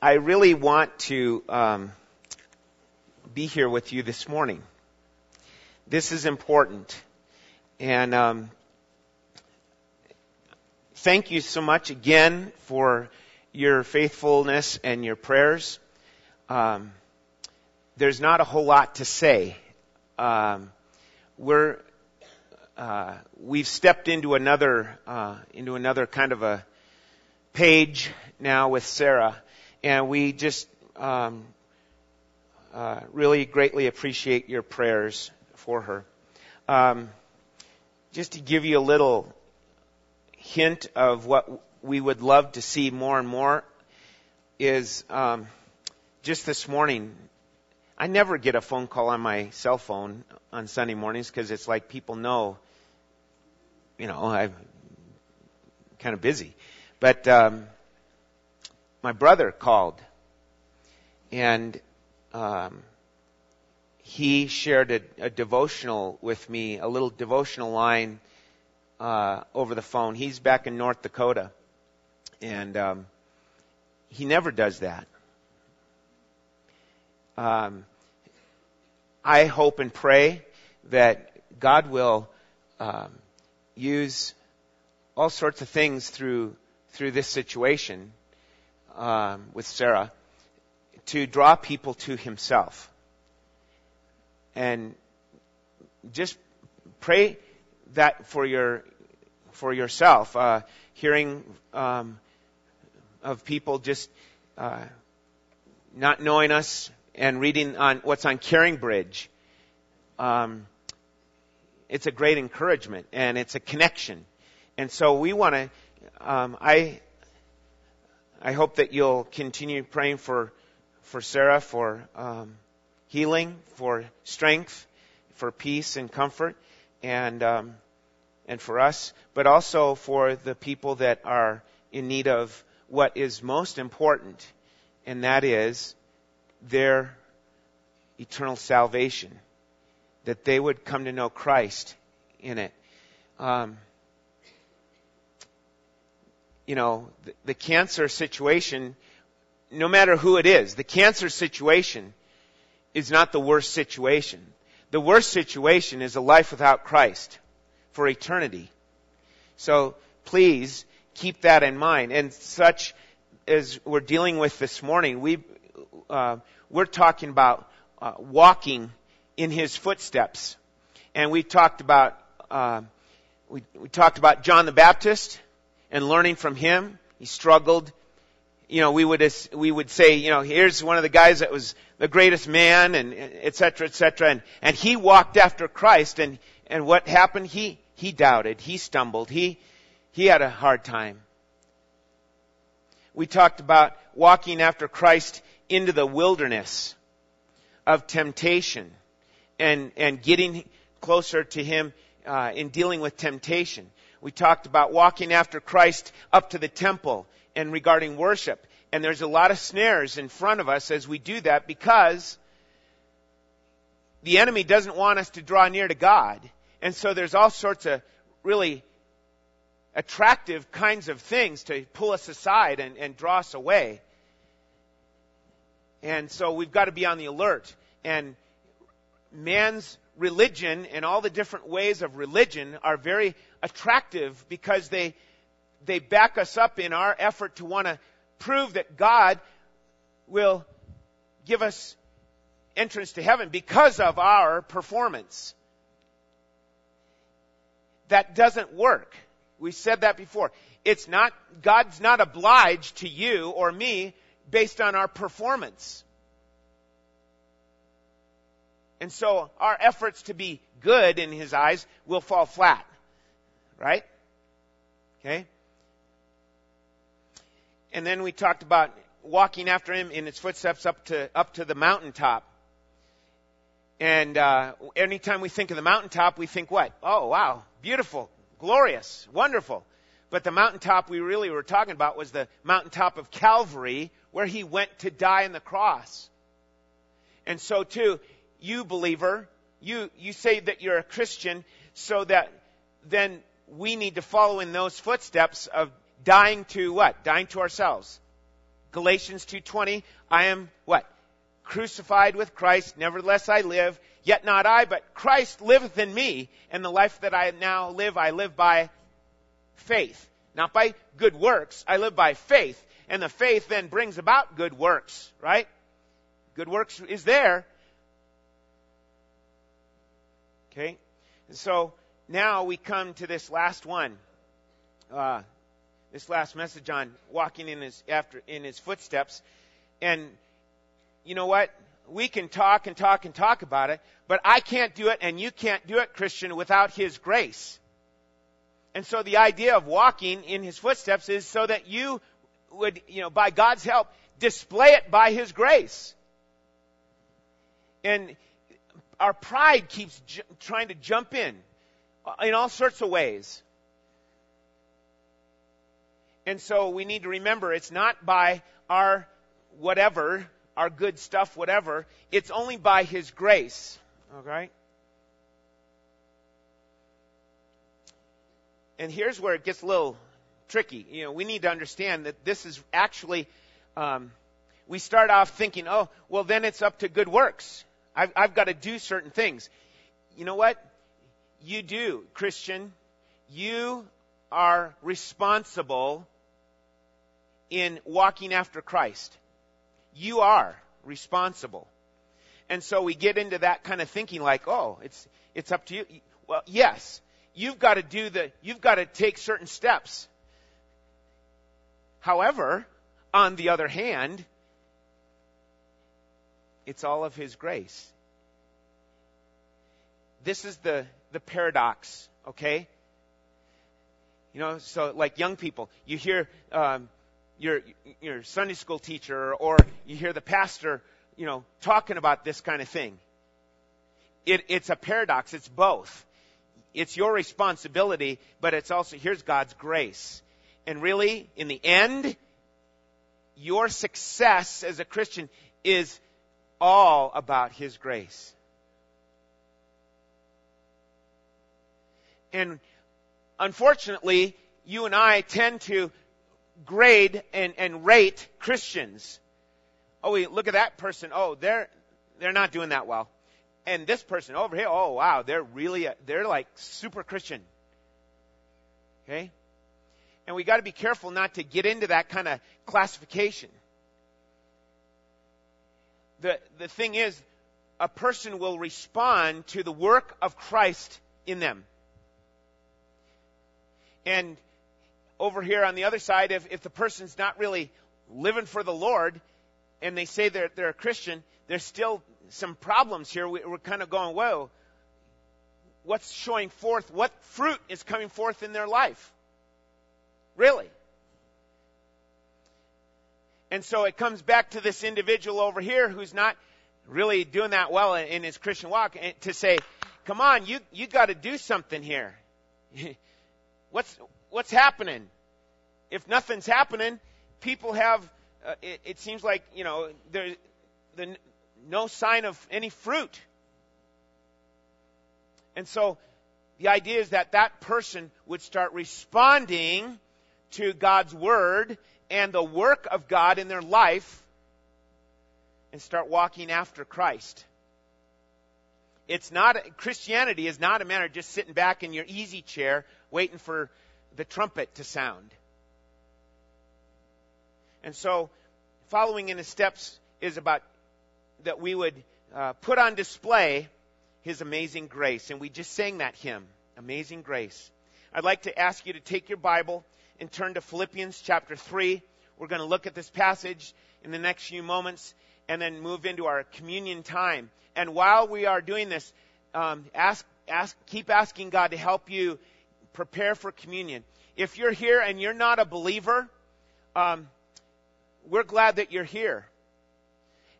I really want to um, be here with you this morning. This is important. And um, thank you so much again for your faithfulness and your prayers. Um, there's not a whole lot to say. Um, we're uh, we've stepped into another uh, into another kind of a page now with Sarah, and we just um, uh, really greatly appreciate your prayers for her. Um, just to give you a little hint of what we would love to see more and more is um, just this morning. I never get a phone call on my cell phone on Sunday mornings because it's like people know you know, I'm kind of busy. But um, my brother called, and um, he shared a, a, devotional with me, a little devotional line uh, over the phone. He's back in North Dakota, and um, he never does that. Um, I hope and pray that God will um, use all sorts of things through through this situation um, with Sarah to draw people to Himself, and just pray that for your for yourself. Uh, hearing um, of people just uh, not knowing us and reading on what's on CaringBridge. Um, it's a great encouragement and it's a connection. And so we want to, um, I, I hope that you'll continue praying for, for Sarah for um, healing, for strength, for peace and comfort, and um, and for us, but also for the people that are in need of what is most important, and that is their eternal salvation that they would come to know Christ in it. Um, you know, the, the cancer situation, no matter who it is, the cancer situation is not the worst situation. The worst situation is a life without Christ for eternity. So please keep that in mind. And such as we're dealing with this morning, we uh, we're talking about uh, walking in his footsteps. And we talked about uh, we, we talked about John the Baptist and learning from him. He struggled. You know, we would we would say, you know, here's one of the guys that was the greatest man, and et cetera, et cetera. And and he walked after Christ, and and what happened? He he doubted, he stumbled, he he had a hard time. We talked about walking after Christ into the wilderness of temptation and, and getting closer to Him uh, in dealing with temptation. We talked about walking after Christ up to the temple and regarding worship. And there's a lot of snares in front of us as we do that because the enemy doesn't want us to draw near to God. And so there's all sorts of really attractive kinds of things to pull us aside and, and draw us away. And so we've got to be on the alert. And man's religion and all the different ways of religion are very attractive because they they back us up in our effort to want to prove that God will give us entrance to heaven because of our performance. That doesn't work. We said that before. It's not, God's not obliged to you or me based on our performance. And so our efforts to be good in his eyes will fall flat. Right? Okay? And then we talked about walking after him in his footsteps up to up to the mountaintop. And uh, anytime we think of the mountaintop, we think what? Oh, wow, beautiful, glorious, wonderful. But the mountaintop we really were talking about was the mountaintop of Calvary, where he went to die on the cross. And so too, you believer, you, you say that you're a Christian so that then we need to follow in those footsteps of dying to what? Dying to ourselves. Galatians 2:20, I am what? Crucified with Christ, nevertheless I live, yet not I, but Christ liveth in me, and the life that I now live, I live by faith, not by good works. I live by faith, and the faith then brings about good works, right? Good works is there. Okay? And so now we come to this last one. Uh, this last message on walking in his after in his footsteps. And you know what? We can talk and talk and talk about it, but I can't do it and you can't do it, Christian, without his grace. And so the idea of walking in his footsteps is so that you would, you know, by God's help, display it by his grace. And our pride keeps j- trying to jump in in all sorts of ways. And so we need to remember it's not by our whatever, our good stuff, whatever. It's only by His grace. Okay? And here's where it gets a little tricky. You know, we need to understand that this is actually, um, we start off thinking, oh, well, then it's up to good works. I've, I've got to do certain things. You know what? You do, Christian. You are responsible in walking after Christ. You are responsible. And so we get into that kind of thinking like, oh, it's, it's up to you. Well, yes, you've got to do the, you've got to take certain steps. However, on the other hand, it's all of His grace. This is the, the paradox, okay? You know, so like young people, you hear um, your your Sunday school teacher or you hear the pastor, you know, talking about this kind of thing. It, it's a paradox. It's both. It's your responsibility, but it's also here's God's grace. And really, in the end, your success as a Christian is all about His grace. And unfortunately, you and I tend to grade and, and rate Christians. Oh, we look at that person. Oh, they're they're not doing that well. And this person over here, oh wow, they're really they're like super Christian. Okay? And we got to be careful not to get into that kind of classification. The the thing is a person will respond to the work of Christ in them. And over here on the other side, if, if the person's not really living for the Lord and they say they're, they're a Christian, there's still some problems here. We, we're kind of going, whoa, what's showing forth? What fruit is coming forth in their life? Really? And so it comes back to this individual over here who's not really doing that well in, in his Christian walk to say, come on, you, you got to do something here. what's, what's happening? If nothing's happening, people have, uh, it, it, seems like, you know, there's the, no sign of any fruit. And so the idea is that that person would start responding to God's Word and the work of God in their life and start walking after Christ. It's not, Christianity is not a matter of just sitting back in your easy chair waiting for the trumpet to sound. And so, following in his steps is about that we would uh, put on display his amazing grace. And we just sang that hymn, Amazing Grace. I'd like to ask you to take your Bible and turn to Philippians chapter 3. We're going to look at this passage in the next few moments and then move into our communion time. And while we are doing this, um, ask, ask, keep asking God to help you prepare for communion. If you're here and you're not a believer, um, we're glad that you're here.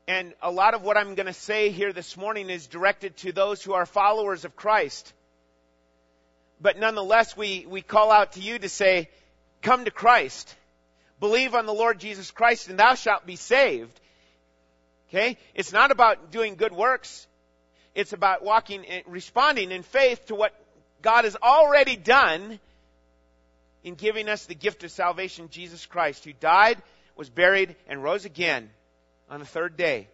And a lot of what I'm going to say here this morning is directed to those who are followers of Christ. But nonetheless, we, we call out to you to say, come to Christ. Believe on the Lord Jesus Christ and thou shalt be saved. Okay? It's not about doing good works. It's about walking, and responding in faith to what God has already done in giving us the gift of salvation, Jesus Christ, who died, was buried, and rose again on the third day,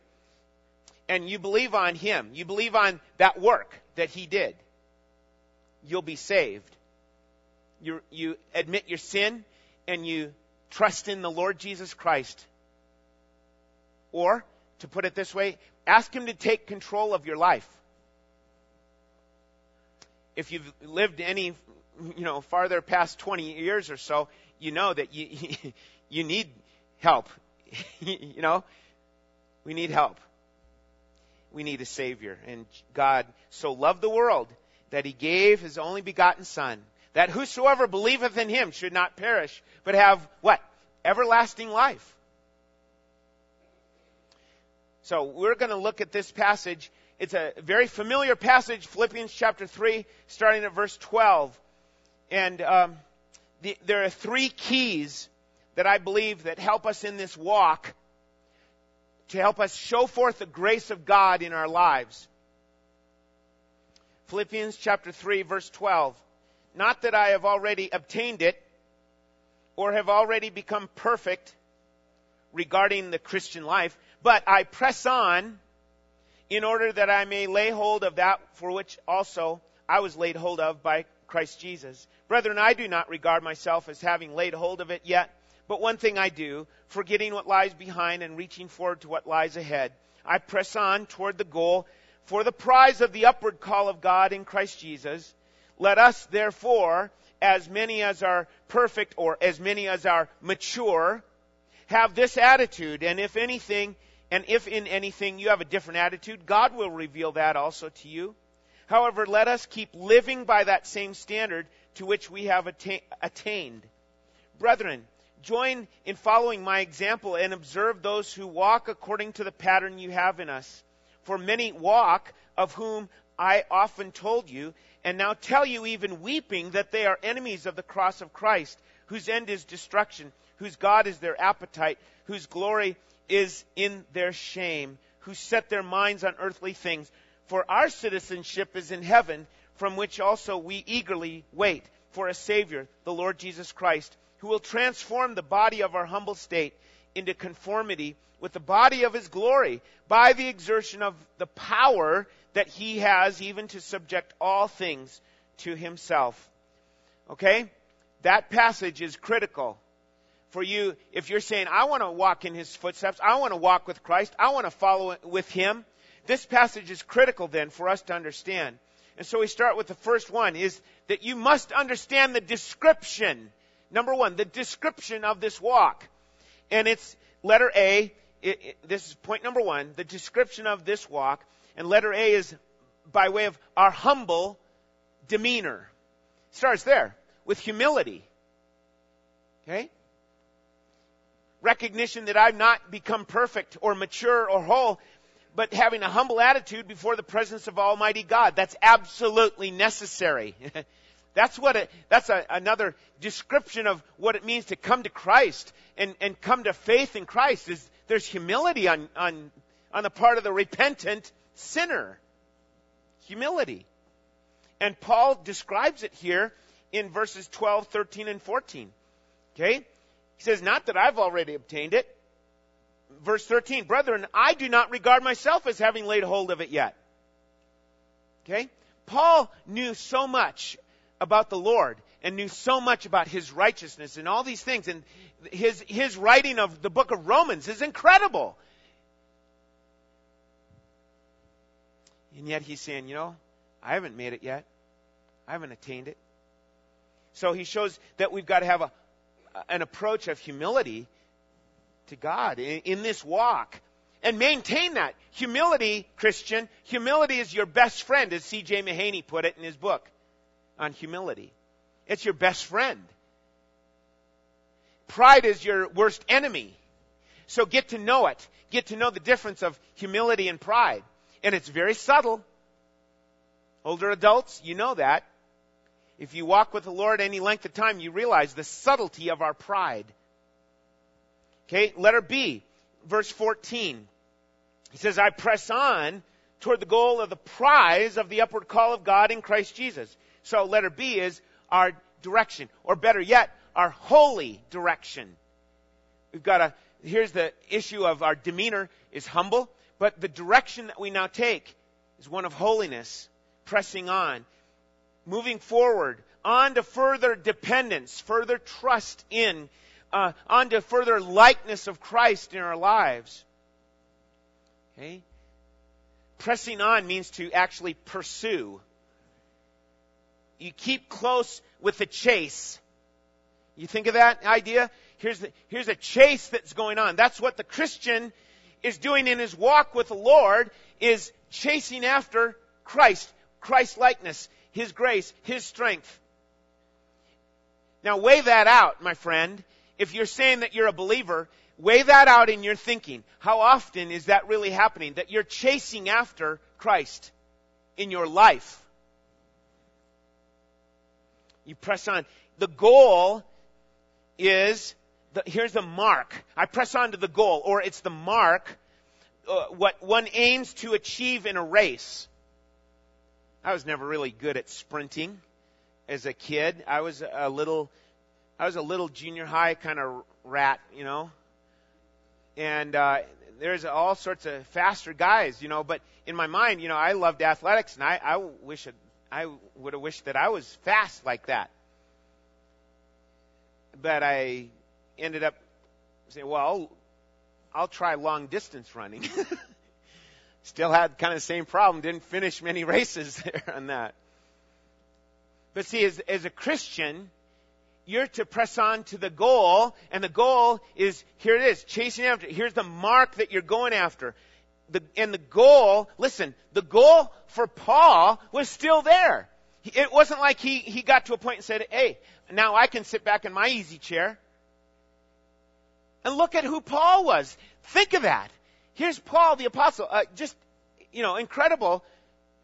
and you believe on him, you believe on that work that he did, you'll be saved. You, you admit your sin and you trust in the Lord Jesus Christ. Or, to put it this way, ask him to take control of your life. If you've lived any, you know, farther past 20 years or so, you know that you, you need help. you know, we need help. We need a Savior. And God so loved the world that He gave His only begotten Son, that whosoever believeth in Him should not perish, but have what? Everlasting life. So we're going to look at this passage. It's a very familiar passage, Philippians chapter 3, starting at verse 12. And um, the, there are three keys that I believe that help us in this walk to help us show forth the grace of God in our lives. Philippians chapter 3 verse 12. Not that I have already obtained it or have already become perfect regarding the Christian life, but I press on in order that I may lay hold of that for which also I was laid hold of by Christ Jesus. Brethren, I do not regard myself as having laid hold of it yet, but one thing I do, forgetting what lies behind and reaching forward to what lies ahead, I press on toward the goal for the prize of the upward call of God in Christ Jesus. Let us therefore, as many as are perfect or as many as are mature, have this attitude. And if anything, and if in anything you have a different attitude, God will reveal that also to you. However, let us keep living by that same standard to which we have atta- attained. Brethren, join in following my example and observe those who walk according to the pattern you have in us. For many walk, of whom I often told you, and now tell you even weeping that they are enemies of the cross of Christ, whose end is destruction, whose God is their appetite, whose glory is in their shame, who set their minds on earthly things. For our citizenship is in heaven, from which also we eagerly wait for a Savior, the Lord Jesus Christ who will transform the body of our humble state into conformity with the body of his glory by the exertion of the power that he has even to subject all things to himself. Okay? That passage is critical for you if you're saying, I want to walk in his footsteps, I want to walk with Christ, I want to follow with him. This passage is critical then for us to understand. And so we start with the first one is that you must understand the description Number one, the description of this walk. And it's letter A. It, it, this is point number one, the description of this walk. And letter A is by way of our humble demeanor. It Starts there with humility. Okay? Recognition that I've not become perfect or mature or whole, but having a humble attitude before the presence of Almighty God. That's absolutely necessary. That's what it, that's a, another description of what it means to come to Christ and, and come to faith in Christ is there's humility on, on, on the part of the repentant sinner. Humility. And Paul describes it here in verses 12, 13, and 14. Okay? He says, not that I've already obtained it. Verse 13, brethren, I do not regard myself as having laid hold of it yet. Okay? Paul knew so much about the Lord and knew so much about his righteousness and all these things. And his, his writing of the book of Romans is incredible. And yet he's saying, you know, I haven't made it yet. I haven't attained it. So he shows that we've got to have a, an approach of humility to God in, in this walk and maintain that. Humility, Christian, humility is your best friend, as C.J. Mahaney put it in his book on humility. It's your best friend. Pride is your worst enemy. So get to know it. Get to know the difference of humility and pride. And it's very subtle. Older adults, you know that. If you walk with the Lord any length of time, you realize the subtlety of our pride. Okay, letter B, verse 14. He says, I press on toward the goal of the prize of the upward call of God in Christ Jesus. So letter B is our direction, or better yet, our holy direction. We've got a, here's the issue of our demeanor is humble, but the direction that we now take is one of holiness, pressing on, moving forward, on to further dependence, further trust in, uh, on to further likeness of Christ in our lives. Okay? Pressing on means to actually pursue. You keep close with the chase. You think of that idea? Here's, the, here's a chase that's going on. That's what the Christian is doing in his walk with the Lord, is chasing after Christ, Christ likeness, His grace, His strength. Now weigh that out, my friend. If you're saying that you're a believer, weigh that out in your thinking. How often is that really happening? That you're chasing after Christ in your life. You press on. The goal is, the, here's the mark. I press on to the goal, or it's the mark, uh, what one aims to achieve in a race. I was never really good at sprinting as a kid. I was a little, I was a little junior high kind of rat, you know. And uh, there's all sorts of faster guys, you know. But in my mind, you know, I loved athletics, and I, I wish I would have wished that I was fast like that. But I ended up saying, well, I'll try long distance running. Still had kind of the same problem. Didn't finish many races there on that. But see, as, as a Christian, you're to press on to the goal, and the goal is, here it is, chasing after. Here's the mark that you're going after. The, and the goal, listen, the goal for Paul was still there. It wasn't like he, he got to a point and said, hey, now I can sit back in my easy chair. And look at who Paul was. Think of that. Here's Paul the apostle, uh, just, you know, incredible.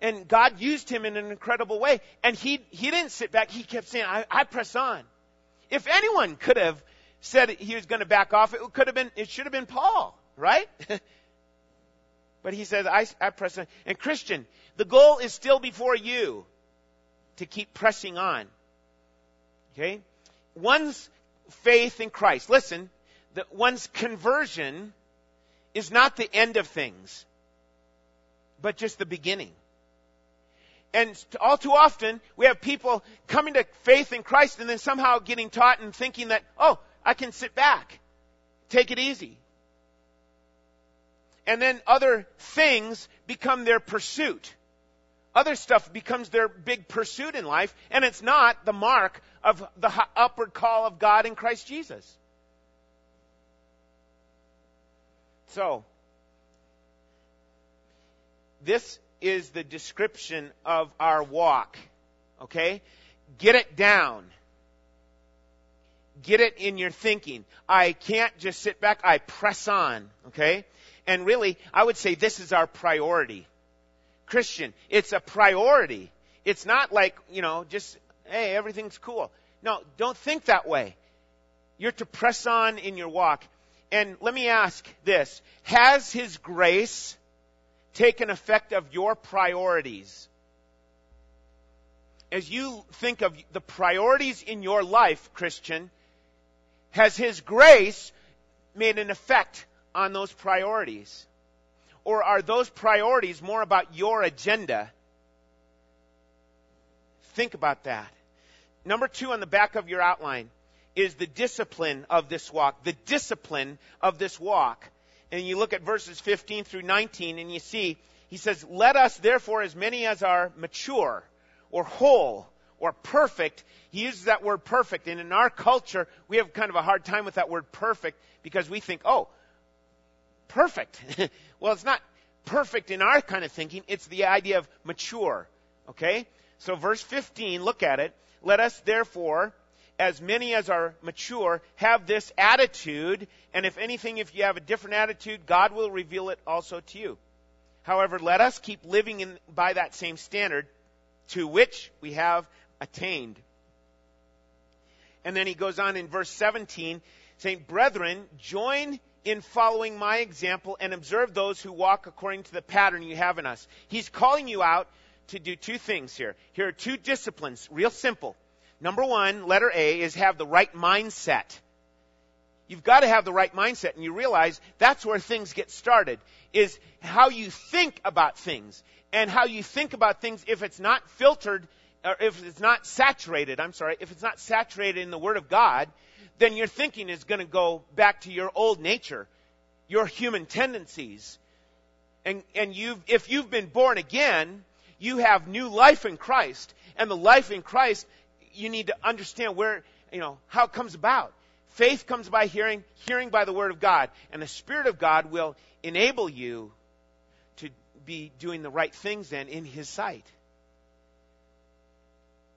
And God used him in an incredible way. And he, he didn't sit back. He kept saying, I, I press on. If anyone could have said he was going to back off, it could have been, it should have been Paul, right? but he says, I, I press on. And Christian, the goal is still before you to keep pressing on. Okay? One's faith in Christ. Listen, that one's conversion is not the end of things, but just the beginning. And all too often, we have people coming to faith in Christ and then somehow getting taught and thinking that, oh, I can sit back. Take it easy. And then other things become their pursuit. Other stuff becomes their big pursuit in life, and it's not the mark of the upward call of God in Christ Jesus. So, this is the description of our walk. Okay? Get it down. Get it in your thinking. I can't just sit back. I press on. Okay? And really, I would say this is our priority. Christian, it's a priority. It's not like, you know, just, hey, everything's cool. No, don't think that way. You're to press on in your walk. And let me ask this. Has His grace taken effect of your priorities? As you think of the priorities in your life, Christian, has His grace made an effect on those priorities? Or are those priorities more about your agenda? Think about that. Number two on the back of your outline is the discipline of this walk. The discipline of this walk. And you look at verses 15 through 19 and you see, he says, Let us therefore, as many as are mature, or whole, or perfect, he uses that word perfect. And in our culture, we have kind of a hard time with that word perfect because we think, oh, perfect. well, it's not perfect in our kind of thinking. It's the idea of mature. Okay? So verse 15, look at it. Let us therefore, as many as are mature, have this attitude. And if anything, if you have a different attitude, God will reveal it also to you. However, let us keep living in, by that same standard to which we have attained. And then he goes on in verse 17 saying, Brethren, join in following my example and observe those who walk according to the pattern you have in us. He's calling you out to do two things here. Here are two disciplines, real simple. Number one, letter A, is have the right mindset. You've got to have the right mindset and you realize that's where things get started is how you think about things and how you think about things if it's not filtered or if it's not saturated, I'm sorry, if it's not saturated in the Word of God, then your thinking is going to go back to your old nature, your human tendencies. And, and you've, if you've been born again, you have new life in Christ. And the life in Christ, you need to understand where, you know, how it comes about. Faith comes by hearing, hearing by the Word of God. And the Spirit of God will enable you to be doing the right things then in His sight.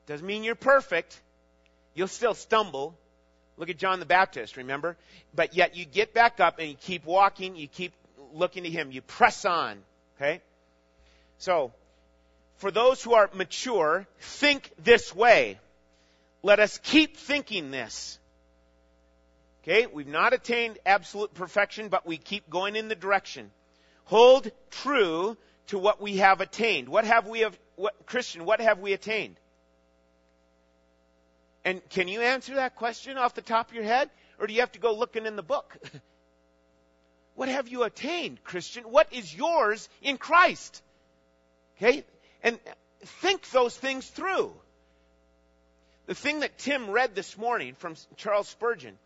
Doesn't mean you're perfect. You'll still stumble. Look at John the Baptist, remember? But yet you get back up and you keep walking, you keep looking to Him, you press on. Okay? So, for those who are mature, think this way. Let us keep thinking this. Okay, we've not attained absolute perfection, but we keep going in the direction. Hold true to what we have attained. What have we have, what, Christian, what have we attained? And can you answer that question off the top of your head? Or do you have to go looking in the book? what have you attained, Christian? What is yours in Christ? Okay? And think those things through. The thing that Tim read this morning from Charles Spurgeon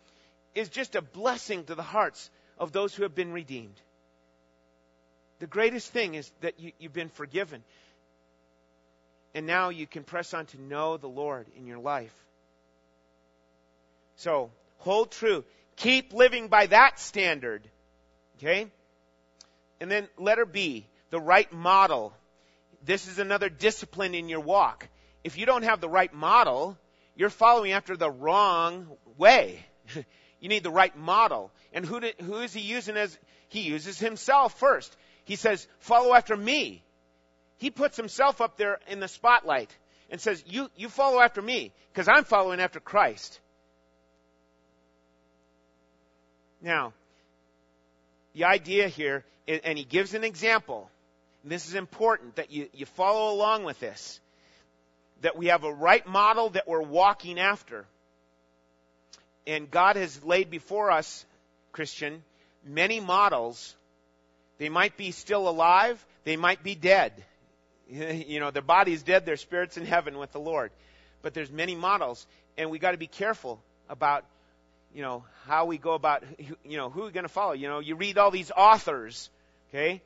is just a blessing to the hearts of those who have been redeemed. The greatest thing is that you, have been forgiven. And now you can press on to know the Lord in your life. So, hold true. Keep living by that standard. Okay? And then letter B, the right model. This is another discipline in your walk. If you don't have the right model, you're following after the wrong way. You need the right model. And who, did, who is he using as? He uses himself first. He says, follow after me. He puts himself up there in the spotlight and says, you, you follow after me because I'm following after Christ. Now, the idea here, and he gives an example. And this is important that you, you follow along with this. That we have a right model that we're walking after and God has laid before us, Christian, many models. They might be still alive, they might be dead. You know, their body's dead, their spirit's in heaven with the Lord. But there's many models, and we got to be careful about, you know, how we go about, you know, who we're going to follow. You know, you read all these authors, okay?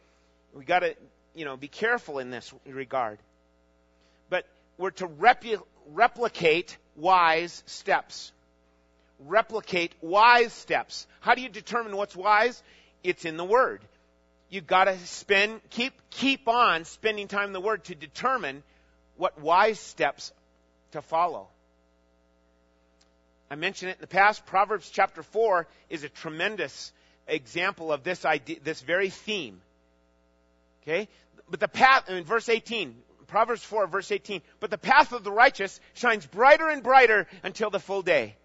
We got to, you know, be careful in this regard. We're to repu- replicate wise steps replicate wise steps. How do you determine what's wise? It's in the Word. You've got to spend, keep, keep on spending time in the Word to determine what wise steps to follow. I mentioned it in the past. Proverbs chapter 4 is a tremendous example of this idea, this very theme. Okay? But the path, in verse 18, Proverbs 4, verse 18, but the path of the righteous shines brighter and brighter until the full day.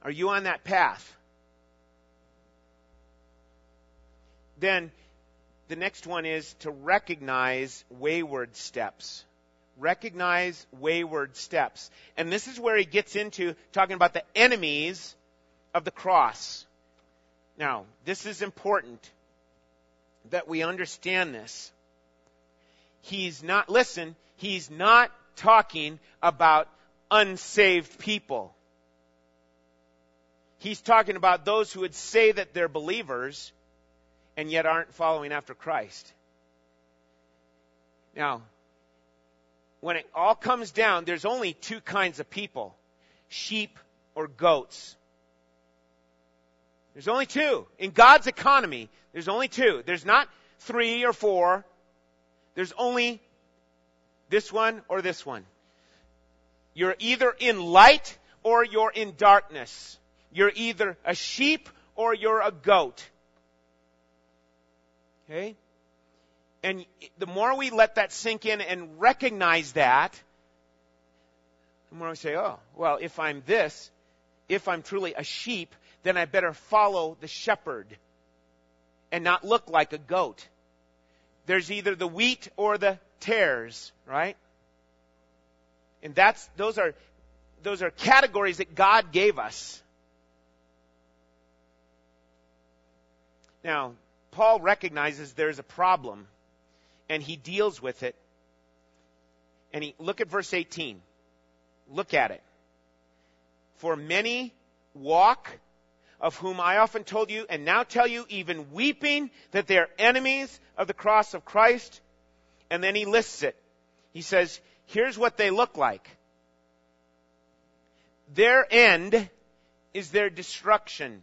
Are you on that path? Then the next one is to recognize wayward steps. Recognize wayward steps. And this is where he gets into talking about the enemies of the cross. Now, this is important that we understand this. He's not, listen, he's not talking about unsaved people. He's talking about those who would say that they're believers and yet aren't following after Christ. Now, when it all comes down, there's only two kinds of people sheep or goats. There's only two. In God's economy, there's only two. There's not three or four. There's only this one or this one. You're either in light or you're in darkness. You're either a sheep or you're a goat. Okay? And the more we let that sink in and recognize that, the more we say, oh, well, if I'm this, if I'm truly a sheep, then I better follow the shepherd and not look like a goat there's either the wheat or the tares, right? And that's, those are, those are categories that God gave us. Now, Paul recognizes there's a problem and he deals with it. And he, look at verse 18. Look at it. For many walk of whom I often told you and now tell you even weeping that they are enemies of the cross of Christ. And then he lists it. He says, here's what they look like. Their end is their destruction.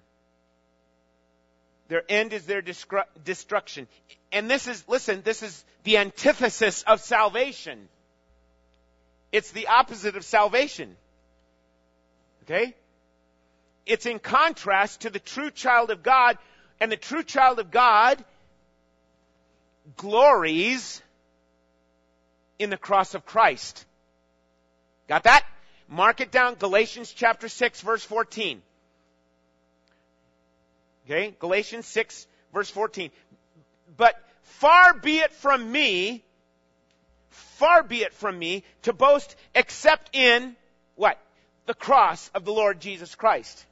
Their end is their destruction. And this is, listen, this is the antithesis of salvation. It's the opposite of salvation. Okay? It's in contrast to the true child of God, and the true child of God glories in the cross of Christ. Got that? Mark it down, Galatians chapter 6 verse 14. Okay, Galatians 6 verse 14. But far be it from me, far be it from me to boast except in what? The cross of the Lord Jesus Christ.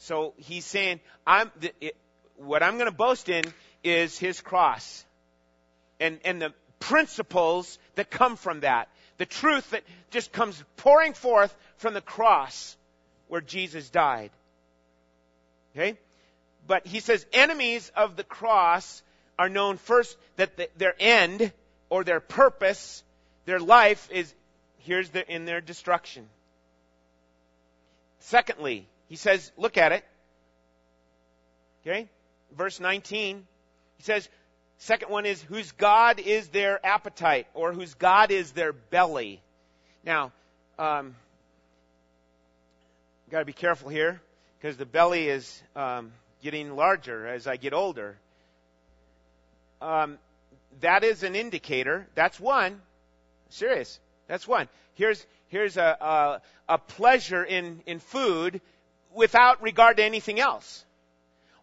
So he's saying, I'm, the, it, what I'm going to boast in is his cross. And, and the principles that come from that. The truth that just comes pouring forth from the cross where Jesus died. Okay? But he says enemies of the cross are known first that the, their end or their purpose, their life is here's the, in their destruction. Secondly, he says, look at it. Okay? Verse 19. He says, second one is whose God is their appetite or whose God is their belly. Now, um, got to be careful here because the belly is um, getting larger as I get older. Um, that is an indicator. That's one. Serious. That's one. Here's here's a a, a pleasure in in food without regard to anything else.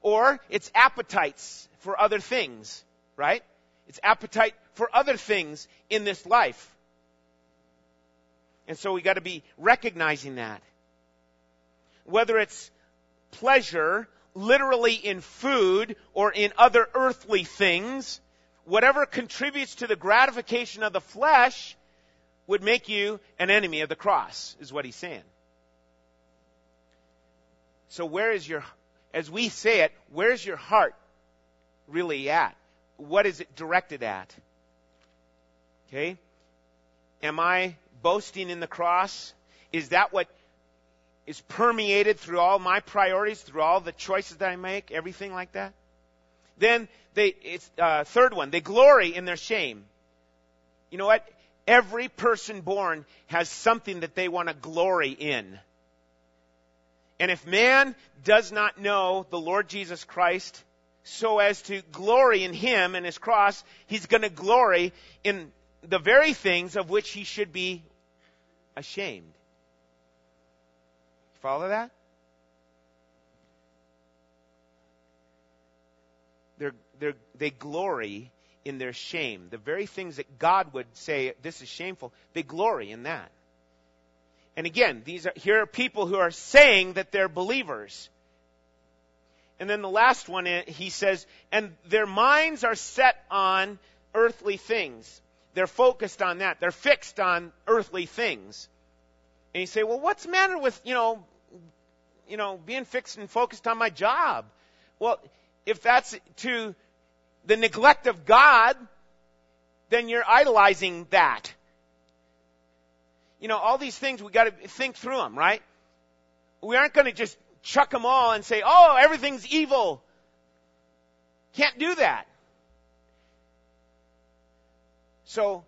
Or it's appetites for other things, right? It's appetite for other things in this life. And so we got to be recognizing that. Whether it's pleasure, literally in food or in other earthly things, whatever contributes to the gratification of the flesh would make you an enemy of the cross, is what he's saying. So where is your, as we say it, where's your heart really at? What is it directed at? Okay? Am I boasting in the cross? Is that what is permeated through all my priorities, through all the choices that I make, everything like that? Then they, it's, uh, third one, they glory in their shame. You know what? Every person born has something that they want to glory in. And if man does not know the Lord Jesus Christ so as to glory in him and his cross, he's going to glory in the very things of which he should be ashamed. Follow that? They're, they're, they glory in their shame. The very things that God would say, this is shameful, they glory in that. And again, these are, here are people who are saying that they're believers. And then the last one, eh, he says, and their minds are set on earthly things. They're focused on that. They're fixed on earthly things. And you say, well, what's the matter with, you know, you know, being fixed and focused on my job? Well, if that's to the neglect of God, then you're idolizing that you know, all these things we got to think through them, right? We aren't going to just chuck them all and say, "Oh, everything's evil." Can't do that. So,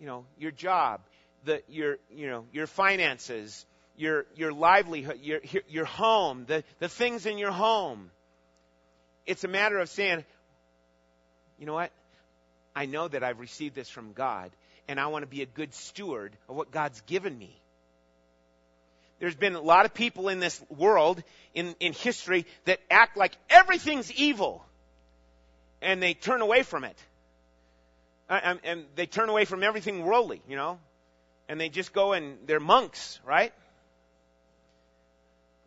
you know, your job, the your you know your finances, your your livelihood, your your home, the the things in your home. It's a matter of saying, you know what? I know that I've received this from God, and I want to be a good steward of what God's given me. There's been a lot of people in this world, in, in history, that act like everything's evil. And they turn away from it. Uh, and, and they turn away from everything worldly, you know. And they just go and they're monks, right?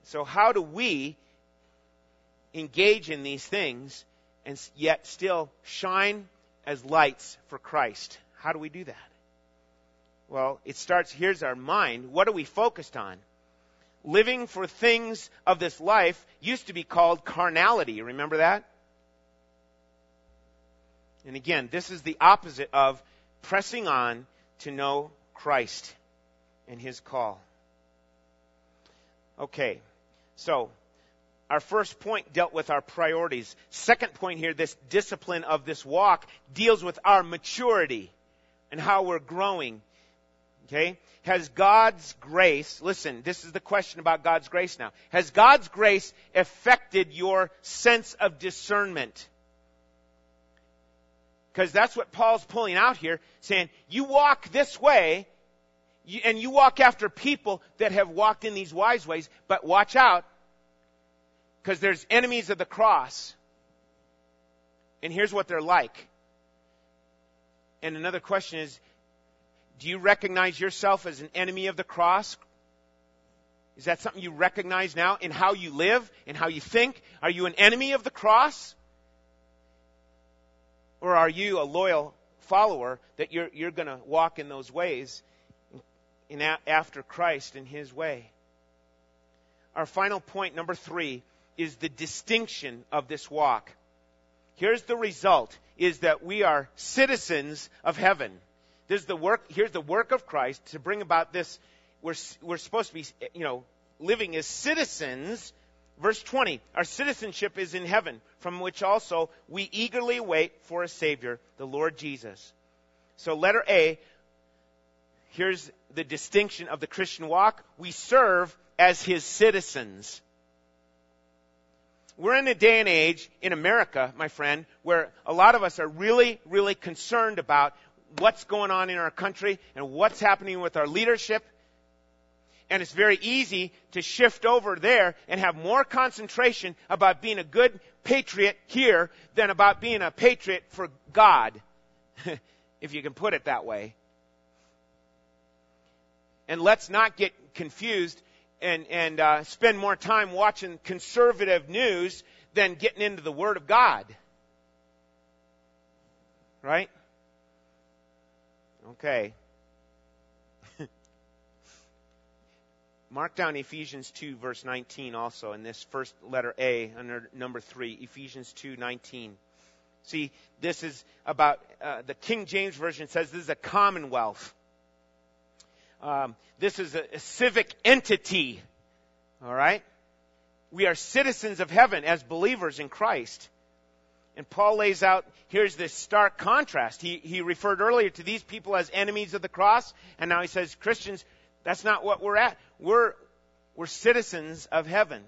So how do we engage in these things and yet still shine as lights for Christ. How do we do that? Well, it starts here's our mind. What are we focused on? Living for things of this life used to be called carnality. Remember that? And again, this is the opposite of pressing on to know Christ and his call. Okay, so our first point dealt with our priorities. Second point here, this discipline of this walk deals with our maturity and how we're growing. Okay? Has God's grace, listen, this is the question about God's grace now. Has God's grace affected your sense of discernment? Because that's what Paul's pulling out here, saying, you walk this way, and you walk after people that have walked in these wise ways, but watch out, because there's enemies of the cross. And here's what they're like. And another question is, do you recognize yourself as an enemy of the cross? Is that something you recognize now in how you live, in how you think? Are you an enemy of the cross? Or are you a loyal follower that you're, you're going to walk in those ways in, in, after Christ in His way? Our final point, number three, is the distinction of this walk. Here's the result, is that we are citizens of heaven. This is the work, here's the work of Christ to bring about this. We're, we're supposed to be, you know, living as citizens Verse 20, our citizenship is in heaven, from which also we eagerly wait for a Savior, the Lord Jesus. So letter A, here's the distinction of the Christian walk. We serve as His citizens. We're in a day and age in America, my friend, where a lot of us are really, really concerned about what's going on in our country and what's happening with our leadership and it's very easy to shift over there and have more concentration about being a good patriot here than about being a patriot for God, if you can put it that way. And let's not get confused and, and uh, spend more time watching conservative news than getting into the Word of God. Right? Okay. Mark down Ephesians 2 verse 19 also in this first letter A under number 3, Ephesians 2:19. See, this is about uh, the King James version says this is a commonwealth. Um, this is a, a civic entity. All right? We are citizens of heaven as believers in Christ. And Paul lays out, here's this stark contrast. He, he referred earlier to these people as enemies of the cross, and now he says, Christians, that's not what we're at. We're, we're citizens of heaven.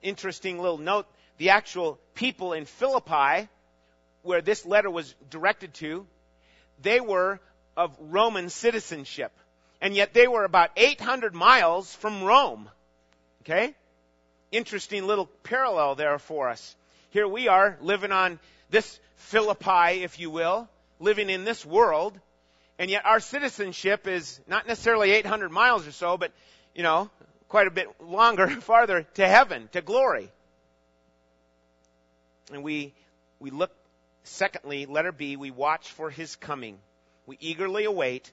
Interesting little note. The actual people in Philippi, where this letter was directed to, they were of Roman citizenship. And yet they were about 800 miles from Rome. Okay? Interesting little parallel there for us. Here we are living on this Philippi, if you will, living in this world, and yet our citizenship is not necessarily 800 miles or so, but, you know, quite a bit longer, farther to heaven, to glory. And we, we look, secondly, letter B, we watch for his coming. We eagerly await.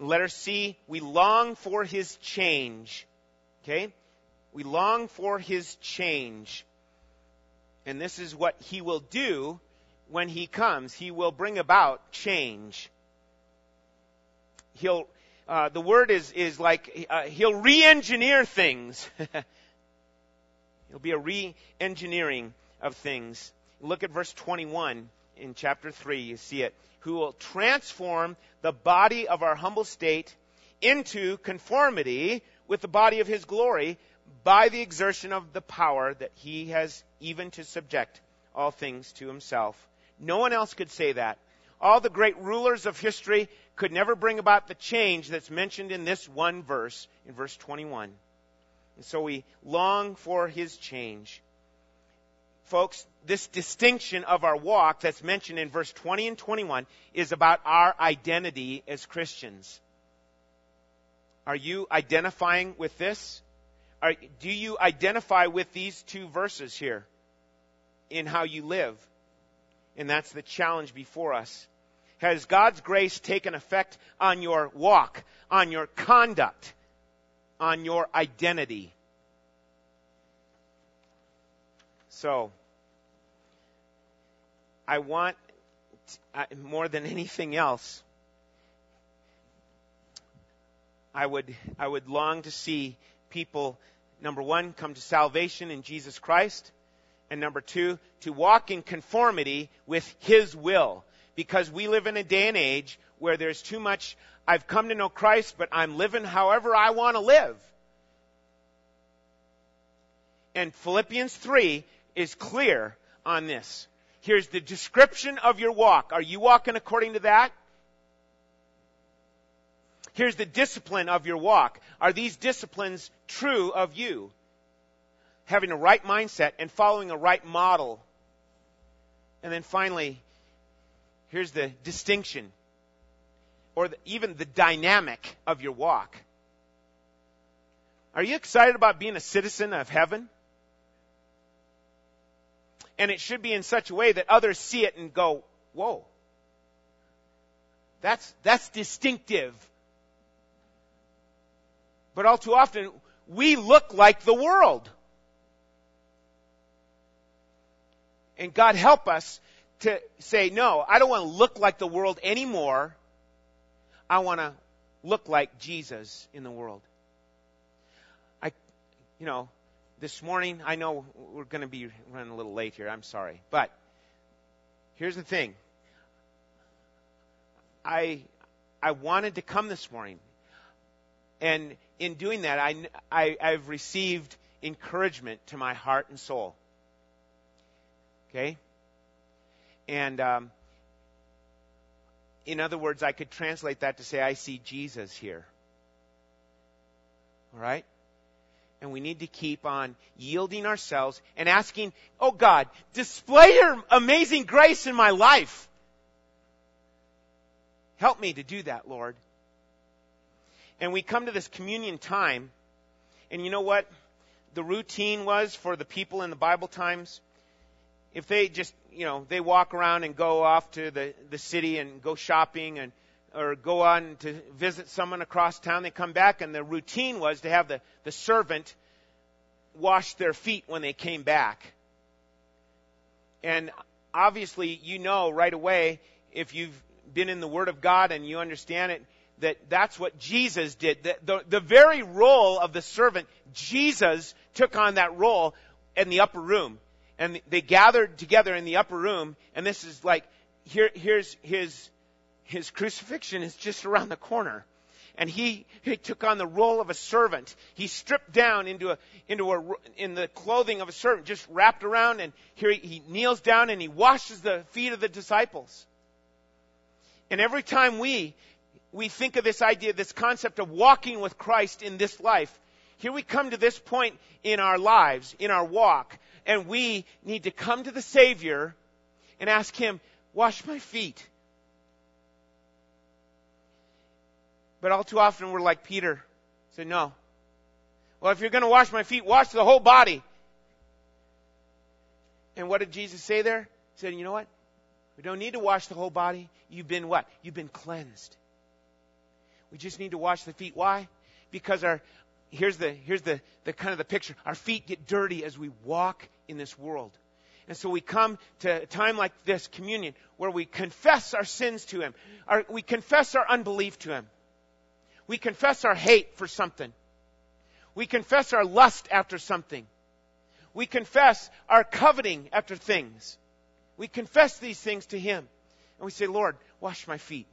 Letter C, we long for his change. Okay? We long for his change. And this is what he will do when he comes. He will bring about change he'll uh, the word is is like uh, he'll re-engineer things. he'll be a re-engineering of things. Look at verse 21 in chapter 3. You see it. Who will transform the body of our humble state into conformity with the body of his glory by the exertion of the power that he has even to subject all things to himself. No one else could say that. All the great rulers of history could never bring about the change that's mentioned in this one verse, in verse 21. And so we long for his change. Folks, this distinction of our walk that's mentioned in verse 20 and 21 is about our identity as Christians. Are you identifying with this? Are, do you identify with these two verses here in how you live? And that's the challenge before us. Has God's grace taken effect on your walk, on your conduct, on your identity? So, I want, more than anything else, I would, I would long to see people, number one, come to salvation in Jesus Christ, and number two, to walk in conformity with His will. Because we live in a day and age where there's too much, I've come to know Christ, but I'm living however I want to live. And Philippians 3 is clear on this. Here's the description of your walk. Are you walking according to that? Here's the discipline of your walk. Are these disciplines true of you? Having a right mindset and following a right model. And then finally, here's the distinction or the, even the dynamic of your walk. Are you excited about being a citizen of heaven? And it should be in such a way that others see it and go, whoa. That's, that's distinctive but all too often, we look like the world. And God help us to say, no, I don't want to look like the world anymore. I want to look like Jesus in the world. I, you know, this morning, I know we're going to be running a little late here. I'm sorry. But here's the thing. I, I wanted to come this morning. And in doing that, I, I, I've received encouragement to my heart and soul. Okay? And um, in other words, I could translate that to say, I see Jesus here. All right? And we need to keep on yielding ourselves and asking, Oh God, display your amazing grace in my life. Help me to do that, Lord. And we come to this communion time, and you know what the routine was for the people in the Bible times? If they just, you know, they walk around and go off to the, the city and go shopping and or go on to visit someone across town, they come back and the routine was to have the, the servant wash their feet when they came back. And obviously, you know right away, if you've been in the Word of God and you understand it, that that's what Jesus did. The, the, the, very role of the servant, Jesus took on that role in the upper room. And they gathered together in the upper room, and this is like, here, here's his, his crucifixion is just around the corner. And he, he took on the role of a servant. He stripped down into a, into a, in the clothing of a servant, just wrapped around, and here he, he kneels down and he washes the feet of the disciples. And every time we we think of this idea, this concept of walking with Christ in this life, here we come to this point in our lives, in our walk, and we need to come to the Savior and ask Him, wash my feet. But all too often we're like Peter, say, no. Well, if you're going to wash my feet, wash the whole body. And what did Jesus say there? He said, you know what? We don't need to wash the whole body. You've been what? You've been cleansed. We just need to wash the feet. Why? Because our here's the here's the, the kind of the picture. Our feet get dirty as we walk in this world. And so we come to a time like this, communion, where we confess our sins to Him. Our, we confess our unbelief to Him. We confess our hate for something. We confess our lust after something. We confess our coveting after things. We confess these things to Him. And we say, Lord, wash my feet.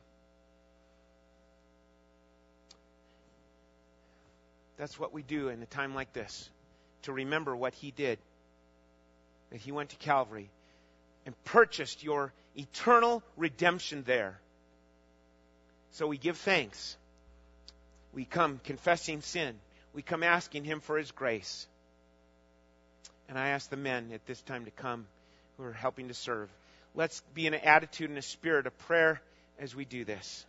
That's what we do in a time like this to remember what He did. That He went to Calvary and purchased your eternal redemption there. So we give thanks. We come confessing sin. We come asking Him for His grace. And I ask the men at this time to come who are helping to serve. Let's be in an attitude and a spirit of prayer as we do this.